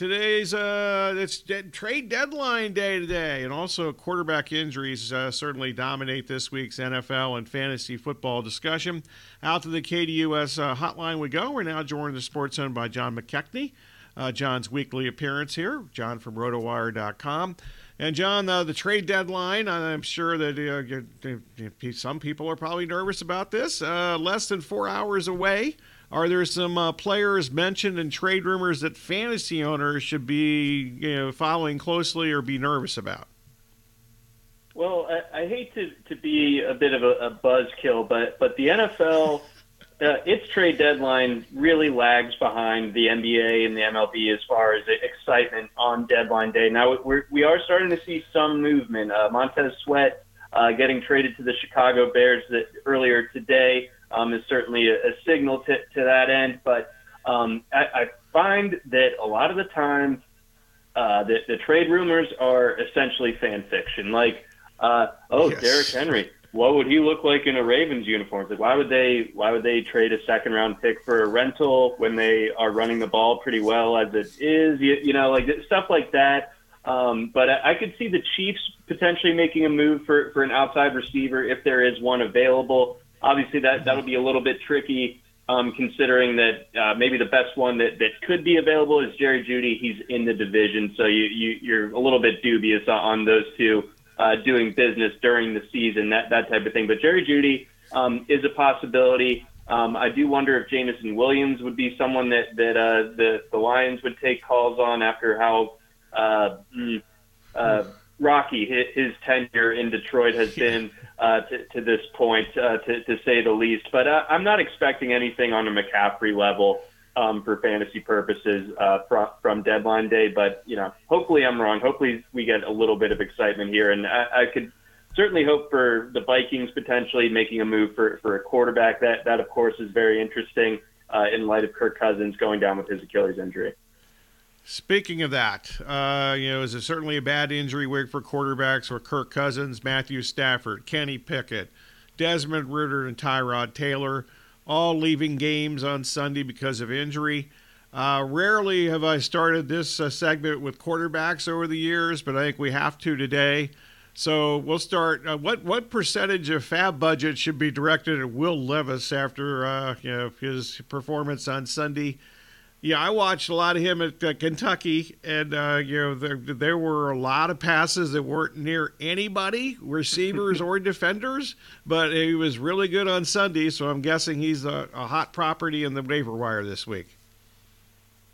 today's uh, it's de- trade deadline day today, and also quarterback injuries uh, certainly dominate this week's NFL and fantasy football discussion. Out to the KDUS uh, hotline we go. We're now joined in the Sports Zone by John McKechnie. Uh, John's weekly appearance here. John from RotoWire.com. And John, uh, the trade deadline. I'm sure that uh, some people are probably nervous about this. Less than four hours away. Are there some uh, players mentioned in trade rumors that fantasy owners should be you know, following closely or be nervous about? Well, I, I hate to, to be a bit of a, a buzzkill, but but the NFL, uh, its trade deadline really lags behind the NBA and the MLB as far as excitement on deadline day. Now we're, we are starting to see some movement. Uh, Montez Sweat uh, getting traded to the Chicago Bears that, earlier today um, is certainly a, a signal to, to that end. But um, I, I find that a lot of the time, uh, the, the trade rumors are essentially fan fiction. Like, uh, oh, yes. Derrick Henry, what would he look like in a Ravens uniform? Like, why would they why would they trade a second round pick for a rental when they are running the ball pretty well as it is? You, you know, like stuff like that. Um, but I, I could see the Chiefs potentially making a move for, for an outside receiver if there is one available. Obviously, that that'll be a little bit tricky, um, considering that uh, maybe the best one that, that could be available is Jerry Jeudy. He's in the division, so you, you you're a little bit dubious on those two uh, doing business during the season, that that type of thing. But Jerry Jeudy um, is a possibility. Um, I do wonder if Jameson Williams would be someone that that uh, the the Lions would take calls on after how uh, mm, uh, rocky his, his tenure in Detroit has been uh, to, to this point, uh, to, to say the least. But uh, I'm not expecting anything on a McCaffrey level um, for fantasy purposes uh, from, from deadline day. But you know, hopefully I'm wrong. Hopefully we get a little bit of excitement here, and I, I could certainly hope for the Vikings potentially making a move for, for a quarterback. That that of course is very interesting uh, in light of Kirk Cousins going down with his Achilles injury. Speaking of that, uh, you know, is it certainly a bad injury week for quarterbacks or Kirk Cousins, Matthew Stafford, Kenny Pickett, Desmond Ridder, and Tyrod Taylor, all leaving games on Sunday because of injury. Uh, rarely have I started this uh, segment with quarterbacks over the years, but I think we have to today. So we'll start. Uh, what what percentage of FAAB budget should be directed at Will Levis after uh, you know his performance on Sunday? Yeah, I watched a lot of him at uh, Kentucky, and uh, you know there there were a lot of passes that weren't near anybody, receivers or defenders, but he was really good on Sunday. So I'm guessing he's a, a hot property in the waiver wire this week.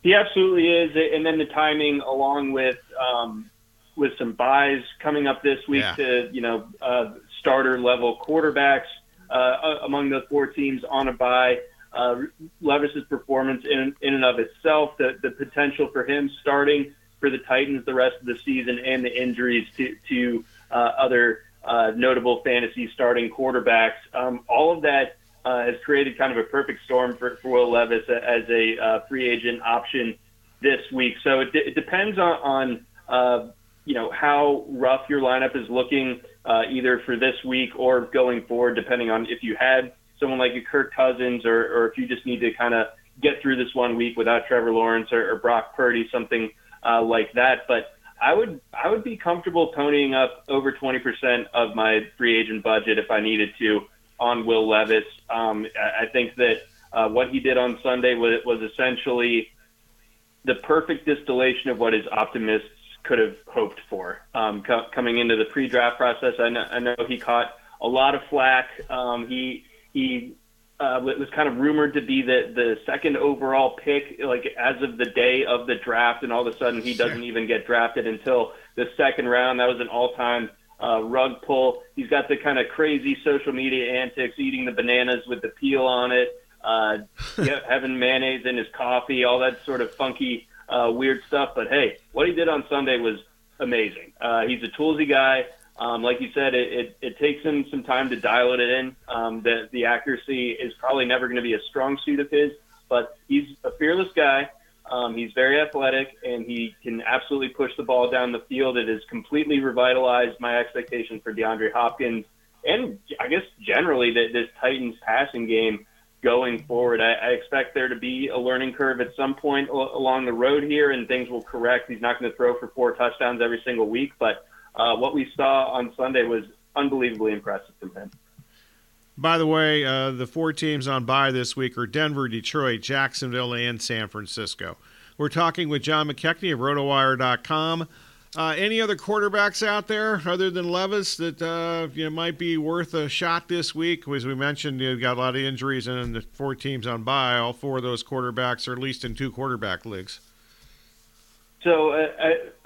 He absolutely is, and then the timing, along with um, with some byes coming up this week yeah. to you know uh, starter level quarterbacks uh, among the four teams on a bye uh, Levis's performance in, in and of itself, the, the potential for him starting for the Titans the rest of the season, and the injuries to, to uh, other uh, notable fantasy starting quarterbacks. Um, all of that uh, has created kind of a perfect storm for, for Will Levis as a uh, free agent option this week. So it, it depends on, on uh, you know how rough your lineup is looking, uh, either for this week or going forward, depending on if you had someone like a Kirk Cousins, or, or if you just need to kind of get through this one week without Trevor Lawrence or, or Brock Purdy, something uh, like that. But I would I would be comfortable ponying up over 20% of my free agent budget if I needed to on Will Levis. Um, I think that uh, what he did on Sunday was, was essentially the perfect distillation of what his optimists could have hoped for. Um, co- coming into the pre-draft process, I know, I know he caught a lot of flack. Um, he he uh, was kind of rumored to be the the second overall pick, like as of the day of the draft, and all of a sudden he doesn't even get drafted until the second round. That was an all-time uh, rug pull. He's got the kind of crazy social media antics, eating the bananas with the peel on it, uh, having mayonnaise in his coffee, all that sort of funky, uh, weird stuff. But hey, what he did on Sunday was amazing. Uh, he's a toolsy guy. Um, like you said, it, it, it, takes him some time to dial it in. Um, the, the accuracy is probably never going to be a strong suit of his, but he's a fearless guy. Um, he's very athletic, and he can absolutely push the ball down the field. It has completely revitalized my expectation for DeAndre Hopkins, and I guess generally that this Titans passing game going forward. I, I expect there to be a learning curve at some point along the road here, and things will correct. He's not going to throw for four touchdowns every single week, but uh, what we saw on Sunday was unbelievably impressive from him. By the way, uh, the four teams on bye this week are Denver, Detroit, Jacksonville, and San Francisco. We're talking with John McKechnie of RotoWire.com. Uh, any other quarterbacks out there other than Levis that uh, you know might be worth a shot this week? As we mentioned, you've got a lot of injuries, and the four teams on bye, all four of those quarterbacks are at least in two quarterback leagues. So uh,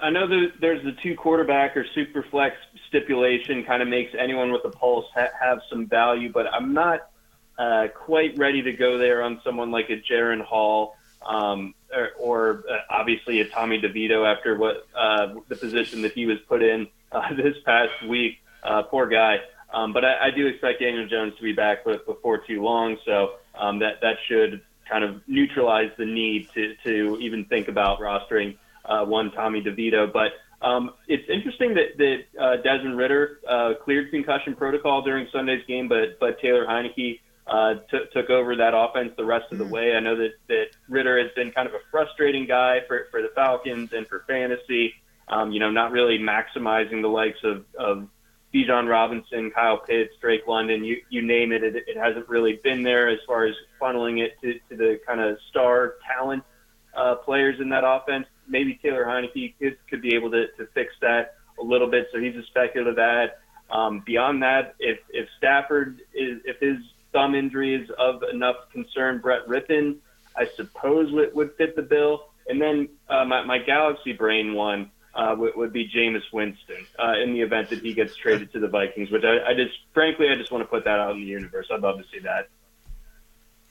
I, know there's the two quarterback or super flex stipulation, kind of makes anyone with a pulse ha- have some value, but I'm not uh, quite ready to go there on someone like a Jaren Hall um, or, or uh, obviously a Tommy DeVito after what uh, the position that he was put in uh, this past week. Uh, poor guy. Um, but I, I do expect Daniel Jones to be back before too long, so um, that that should kind of neutralize the need to to even think about rostering uh, one Tommy DeVito. But um, it's interesting that that uh, Desmond Ridder uh, cleared concussion protocol during Sunday's game, but but Taylor Heinicke uh, t- took over that offense the rest of the mm. way. I know that, that Ritter has been kind of a frustrating guy for, for the Falcons and for fantasy. Um, you know, not really maximizing the likes of, of Bijan Robinson, Kyle Pitts, Drake London, you, you name it, it, it hasn't really been there as far as funneling it to, to the kind of star talent uh, players in that offense. Maybe Taylor Heinicke could, could be able to, to fix that a little bit. So he's a speculative ad. Um, beyond that, if, if Stafford is, if his thumb injury is of enough concern. Brett Rypien, I suppose, would, would fit the bill. And then uh, my, my Galaxy Brain one uh, would, would be Jameis Winston uh, in the event that he gets traded to the Vikings, which I, I just, frankly, I just want to put that out in the universe. I'd love to see that.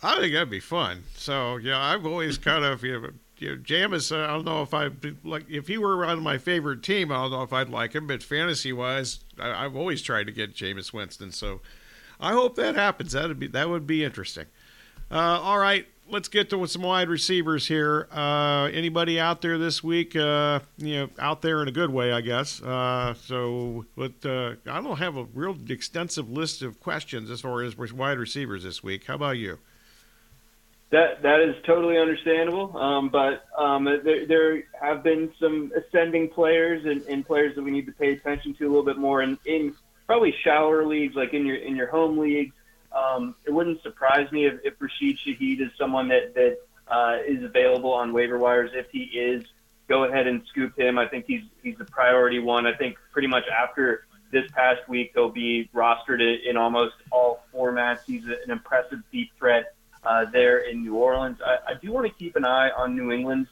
I think that'd be fun. So, yeah, I've always kind of, you know, you know, Jameis, I don't know if I like if he were on my favorite team, I don't know if I'd like him. But fantasy wise, I, have always tried to get Jameis Winston. So I hope that happens. That'd be that would be interesting. Uh, all right, let's get to some wide receivers here. Uh, anybody out there this week? Uh, you know, out there in a good way, I guess. Uh, so, but uh, I don't have a real extensive list of questions as far as wide receivers this week. How about you? That that is totally understandable. Um, but um, there, there, have been some ascending players and, and, players that we need to pay attention to a little bit more. in, in probably shower leagues, like in your in your home leagues. Um, it wouldn't surprise me if, if Rashid Shaheed is someone that that uh, is available on waiver wires. If he is, go ahead and scoop him. I think he's he's the priority one. I think pretty much after this past week, he'll be rostered in almost all formats. He's an impressive deep threat uh, there in New Orleans. I, I do want to keep an eye on New England's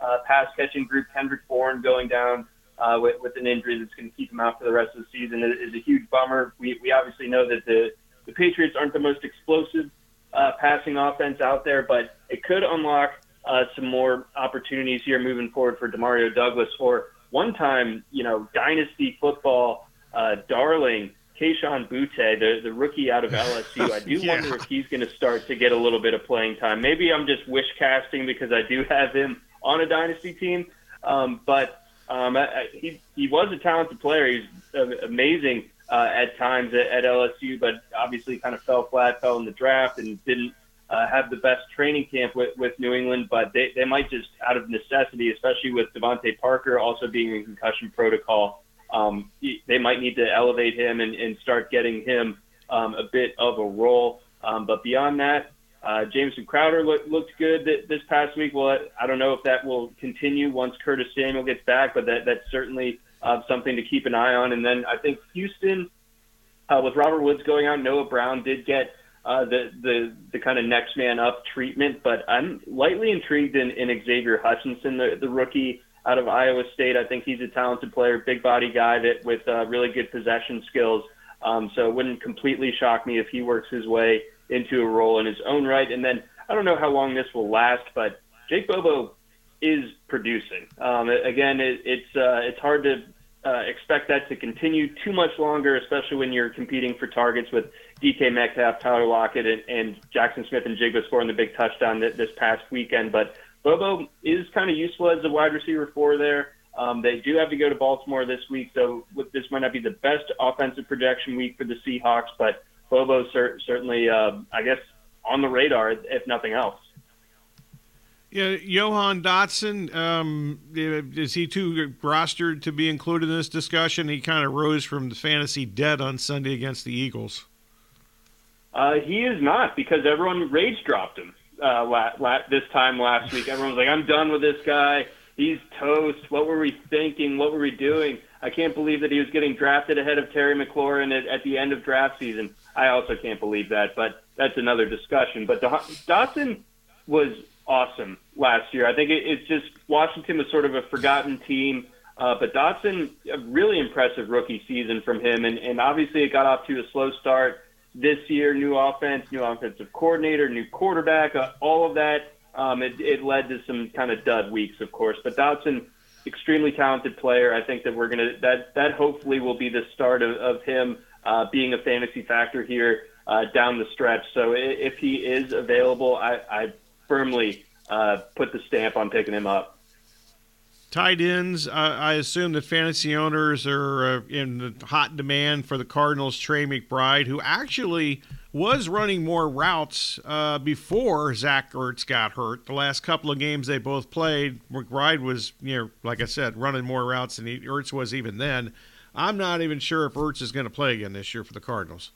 uh, pass catching group. Kendrick Bourne going down uh, with, with an injury that's going to keep him out for the rest of the season is, is a huge bummer. We, we obviously know that the, the Patriots aren't the most explosive uh, passing offense out there, but it could unlock uh, some more opportunities here moving forward for Demario Douglas or one time, you know, dynasty football uh, darling Kayshon Boutte, the, the rookie out of LSU. I do yeah. wonder if he's going to start to get a little bit of playing time. Maybe I'm just wish casting because I do have him on a dynasty team. Um, but um, I, he he was a talented player. He's amazing uh, at times at, at LSU, but obviously kind of fell flat, fell in the draft, and didn't uh, have the best training camp with, with New England. But they, they might just out of necessity, especially with DeVante Parker also being in concussion protocol, um, they might need to elevate him and, and start getting him um, a bit of a role. Um, but beyond that, uh, Jamison Crowder look, looked good this past week. Well, I don't know if that will continue once Curtis Samuel gets back, but that, that's certainly uh, something to keep an eye on. And then I think Houston, uh, with Robert Woods going out, Noah Brown did get uh, the the the kind of next man up treatment. But I'm lightly intrigued in, in Xavier Hutchinson, the, the rookie out of Iowa State. I think he's a talented player, big body guy that with uh, really good possession skills. Um, so it wouldn't completely shock me if he works his way into a role in his own right. And then I don't know how long this will last, but Jake Bobo is producing. Um, again, it, it's uh, it's hard to uh, expect that to continue too much longer, especially when you're competing for targets with DK Metcalf, Tyler Lockett, and, and Jackson Smith and Smith-Njigba scoring the big touchdown this past weekend. But Bobo is kind of useful as a wide receiver for there. Um, they do have to go to Baltimore this week, so this might not be the best offensive projection week for the Seahawks, but Bobo cer- certainly, uh, I guess, on the radar, if nothing else. Yeah, Jahan Dotson, um, is he too rostered to be included in this discussion? He kind of rose from the fantasy dead on Sunday against the Eagles. Uh, he is not because everyone rage dropped him uh, la- la- this time last week. Everyone was like, "I'm done with this guy. He's toast. What were we thinking? What were we doing?" I can't believe that he was getting drafted ahead of Terry McLaurin at, at the end of draft season. I also can't believe that, but that's another discussion. But Dotson was awesome last year. I think it, it's just Washington was sort of a forgotten team. Uh, but Dotson, a really impressive rookie season from him, and, and obviously it got off to a slow start this year. New offense, new offensive coordinator, new quarterback, uh, all of that. Um, it, it led to some kind of dud weeks, of course. But Dotson, extremely talented player. I think that we're gonna that that hopefully will be the start of, of him uh, being a fantasy factor here uh, down the stretch. So if he is available, I, I firmly uh, put the stamp on picking him up. Tight ends, uh, I assume that fantasy owners are uh, in hot demand for the Cardinals' Trey McBride, who actually was running more routes uh, before Zach Ertz got hurt. The last couple of games they both played, McBride was, you know, like I said, running more routes than he, Ertz was even then. I'm not even sure if Ertz is going to play again this year for the Cardinals.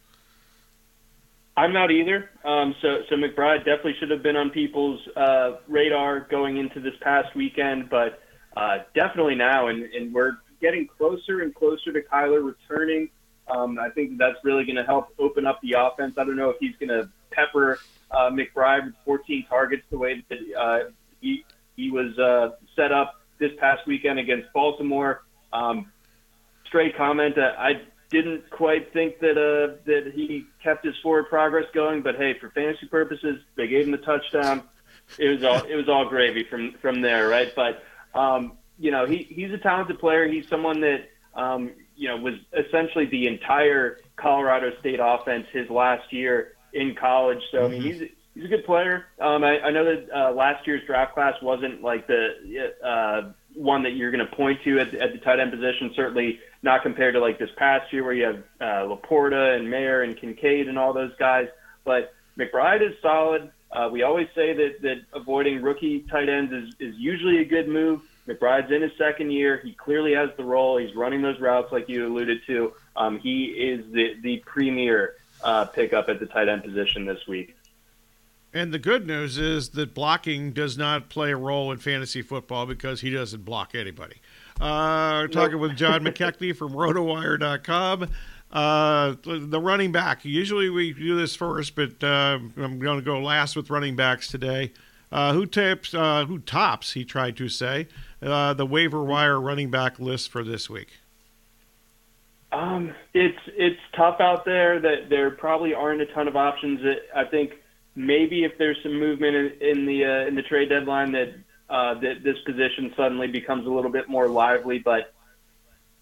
I'm not either. Um, so, so McBride definitely should have been on people's uh, radar going into this past weekend, but uh, definitely now, and, and we're getting closer and closer to Kyler returning. Um, I think that's really going to help open up the offense. I don't know if he's going to pepper uh, McBride with 14 targets the way that uh, he he was uh, set up this past weekend against Baltimore. Um, straight comment. Uh, I didn't quite think that uh, that he kept his forward progress going, but hey, for fantasy purposes, they gave him the touchdown. It was all it was all gravy from from there, right? But um, you know, he he's a talented player. He's someone that um, you know, was essentially the entire Colorado State offense his last year in college. So I mean, mm-hmm. he's he's a good player. Um, I, I know that uh, last year's draft class wasn't like the uh, one that you're going to point to at, at the tight end position. Certainly not compared to like this past year where you have uh, LaPorta and Mayer and Kincaid and all those guys. But McBride is solid. Uh, we always say that that avoiding rookie tight ends is is usually a good move. McBride's in his second year. He clearly has the role. He's running those routes like you alluded to. Um, he is the the premier uh, pickup at the tight end position this week. And the good news is that blocking does not play a role in fantasy football because he doesn't block anybody. Uh, talking nope. with John McKechnie from RotoWire.com. Uh, the running back. Usually we do this first, but uh, I'm going to go last with running backs today. Uh, who tapes? Uh, who tops? He tried to say uh, the waiver wire running back list for this week? Um, it's it's tough out there. That there probably aren't a ton of options. I think maybe if there's some movement in, in the in the trade deadline, that that this position suddenly becomes a little bit more lively. But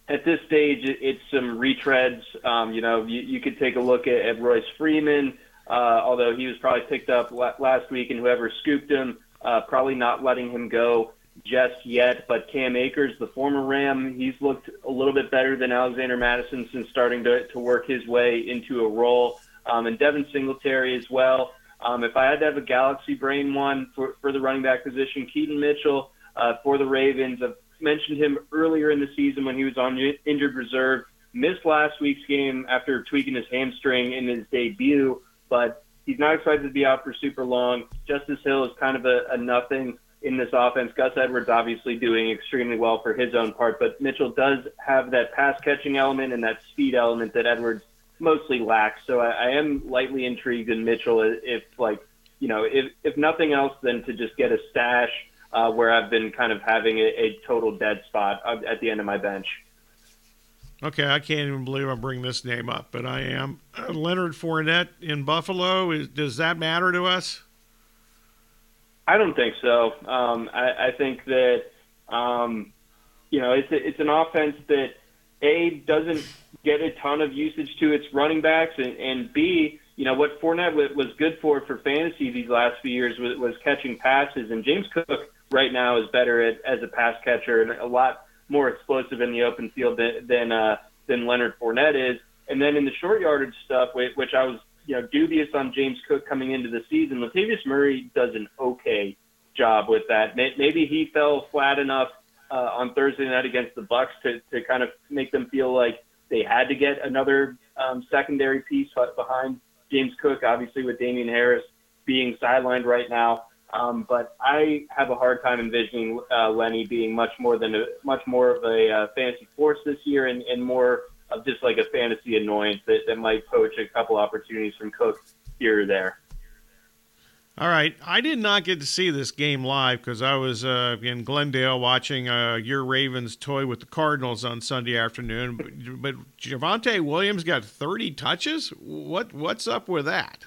at this stage, it's some retreads. Um, you know, you, you could take a look at, at Royce Freeman, uh, although he was probably picked up last week, and whoever scooped him, uh, probably not letting him go just yet, but Cam Akers, the former Ram, he's looked a little bit better than Alexander Mattison since starting to, to work his way into a role. Um, and Devin Singletary as well. Um, if I had to have a galaxy brain one for, for the running back position, Keaton Mitchell uh, for the Ravens. I've mentioned him earlier in the season when he was on injured reserve. Missed last week's game after tweaking his hamstring in his debut, but he's not excited to be out for super long. Justice Hill is kind of a, a nothing in this offense. Gus Edwards obviously doing extremely well for his own part, but Mitchell does have that pass catching element and that speed element that Edwards mostly lacks. So I, I am lightly intrigued in Mitchell if like you know if if nothing else than to just get a stash uh, where I've been kind of having a, a total dead spot at the end of my bench. Okay, I can't even believe I'm bringing this name up, but I am. Uh, Leonard Fournette in Buffalo. Is, does that matter to us? I don't think so. Um, I, I think that um, you know it's a, it's an offense that a doesn't get a ton of usage to its running backs, and, and b you know what Fournette was good for for fantasy these last few years was, was catching passes, and James Cook right now is better at, as a pass catcher and a lot more explosive in the open field than than, uh, than Leonard Fournette is. And then in the short yardage stuff, which I was you know dubious on James Cook coming into the season, Latavius Murray does an okay job with that. Maybe he fell flat enough uh, on Thursday night against the Bucs to to kind of make them feel like they had to get another um, secondary piece behind James Cook. Obviously, with Damien Harris being sidelined right now. Um, but I have a hard time envisioning uh, Lenny being much more than a, much more of a uh, fantasy force this year, and, and more of just like a fantasy annoyance that, that might poach a couple opportunities from Cook here or there. All right, I did not get to see this game live because I was uh, in Glendale watching uh, your Ravens toy with the Cardinals on Sunday afternoon. But, but Javonte Williams got 30 touches. What what's up with that?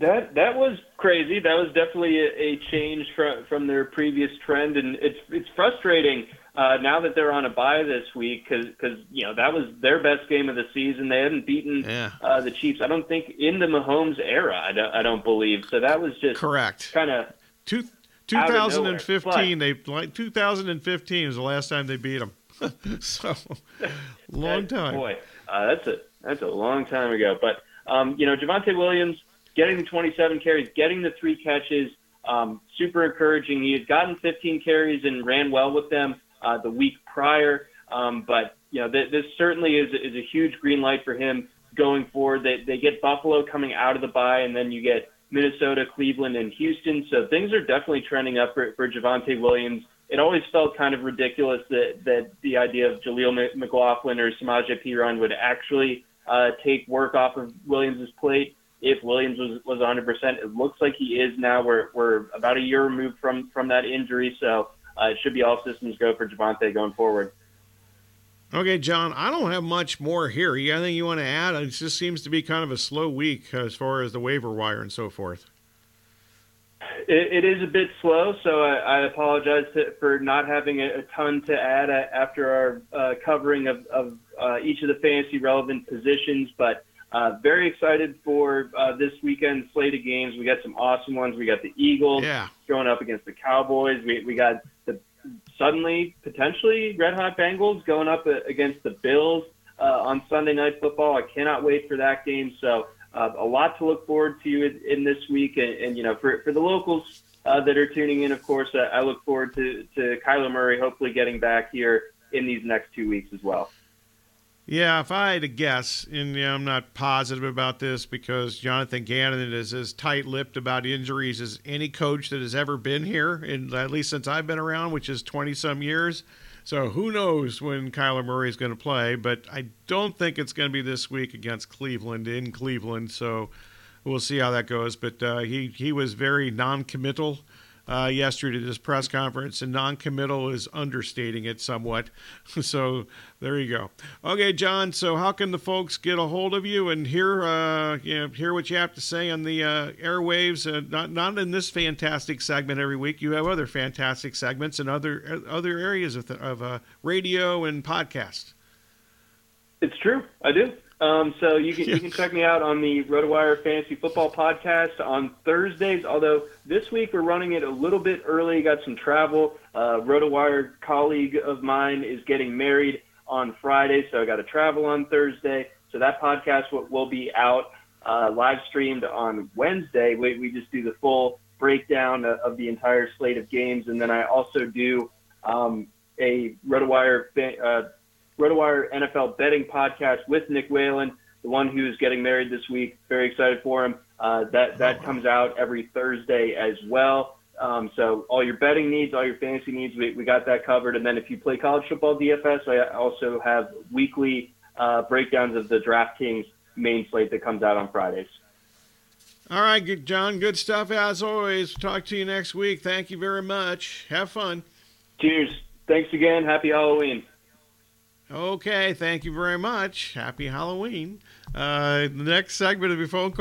That that was crazy. That was definitely a, a change from from their previous trend, and it's it's frustrating uh, now that they're on a bye this week, because you know that was their best game of the season. They hadn't beaten yeah. uh, the Chiefs. I don't think in the Mahomes era. I don't, I don't believe. So that was just correct. Kind of two. 2015, they like 2015 was the last time they beat them. so long time. Boy, uh, that's a that's a long time ago. But um, you know, Javonte Williams getting the 27 carries, getting the three catches, um, super encouraging. He had gotten 15 carries and ran well with them uh, the week prior. Um, but you know, th- this certainly is is a huge green light for him going forward. They they get Buffalo coming out of the bye, and then you get Minnesota, Cleveland, and Houston. So things are definitely trending up for, for Javonte Williams. It always felt kind of ridiculous that that the idea of Jaleel McLaughlin or Samaje Perine would actually uh, take work off of Williams' plate if Williams was was 100%. It looks like he is now. We're we're about a year removed from from that injury, so uh, it should be all systems go for Javonte going forward. Okay, John, I don't have much more here. You anything you want to add? It just seems to be kind of a slow week as far as the waiver wire and so forth. it, it is a bit slow, so I, I apologize to, for not having a, a, ton to add after our uh, covering of, of uh, each of the fantasy relevant positions. But uh, very excited for uh, this weekend slate of games. We got some awesome ones. We got the Eagles yeah. going up against the Cowboys. We we got the suddenly potentially red hot Bengals going up against the Bills uh, on Sunday Night Football. I cannot wait for that game. So uh, a lot to look forward to in, in this week. And, and, you know, for for the locals uh, that are tuning in, of course, uh, I look forward to to Kyler Murray hopefully getting back here in these next two weeks as well. Yeah, if I had to guess, and you know, I'm not positive about this because Jonathan Gannon is as tight-lipped about injuries as any coach that has ever been here, in at least since I've been around, which is 20 some years. So who knows when Kyler Murray is going to play? But I don't think it's going to be this week against Cleveland in Cleveland. So we'll see how that goes. But uh, he he was very non-committal uh, yesterday at this press conference, and non-committal is understating it somewhat. so there you go. Okay, John. So how can the folks get a hold of you and hear uh, you know, hear what you have to say on the uh, airwaves? Uh, not not in this fantastic segment every week. You have other fantastic segments and other other areas of, the, of uh, radio and podcast. It's true. I do. Um, so you can, you can check me out on the RotoWire Fantasy Football Podcast on Thursdays. Although this week we're running it a little bit early. Got some travel. Uh, RotoWire colleague of mine is getting married on Friday, so I got to travel on Thursday. So that podcast will, will be out uh, live streamed on Wednesday. We, we just do the full breakdown of the entire slate of games, and then I also do um, a RotoWire. Uh, RotoWire NFL betting podcast with Nick Whalen, the one who's getting married this week. Very excited for him. Uh, that that comes out every Thursday as well. Um, so all your betting needs, all your fantasy needs, we, we got that covered. And then if you play college football DFS, I also have weekly uh, breakdowns of the DraftKings main slate that comes out on Fridays. All right, good, John. Good stuff as always. Talk to you next week. Thank you very much. Have fun. Cheers. Thanks again. Happy Halloween. Okay, thank you very much. Happy Halloween. Uh, the next segment of your phone call.